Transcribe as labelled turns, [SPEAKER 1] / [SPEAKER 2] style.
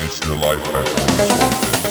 [SPEAKER 1] It's the life I.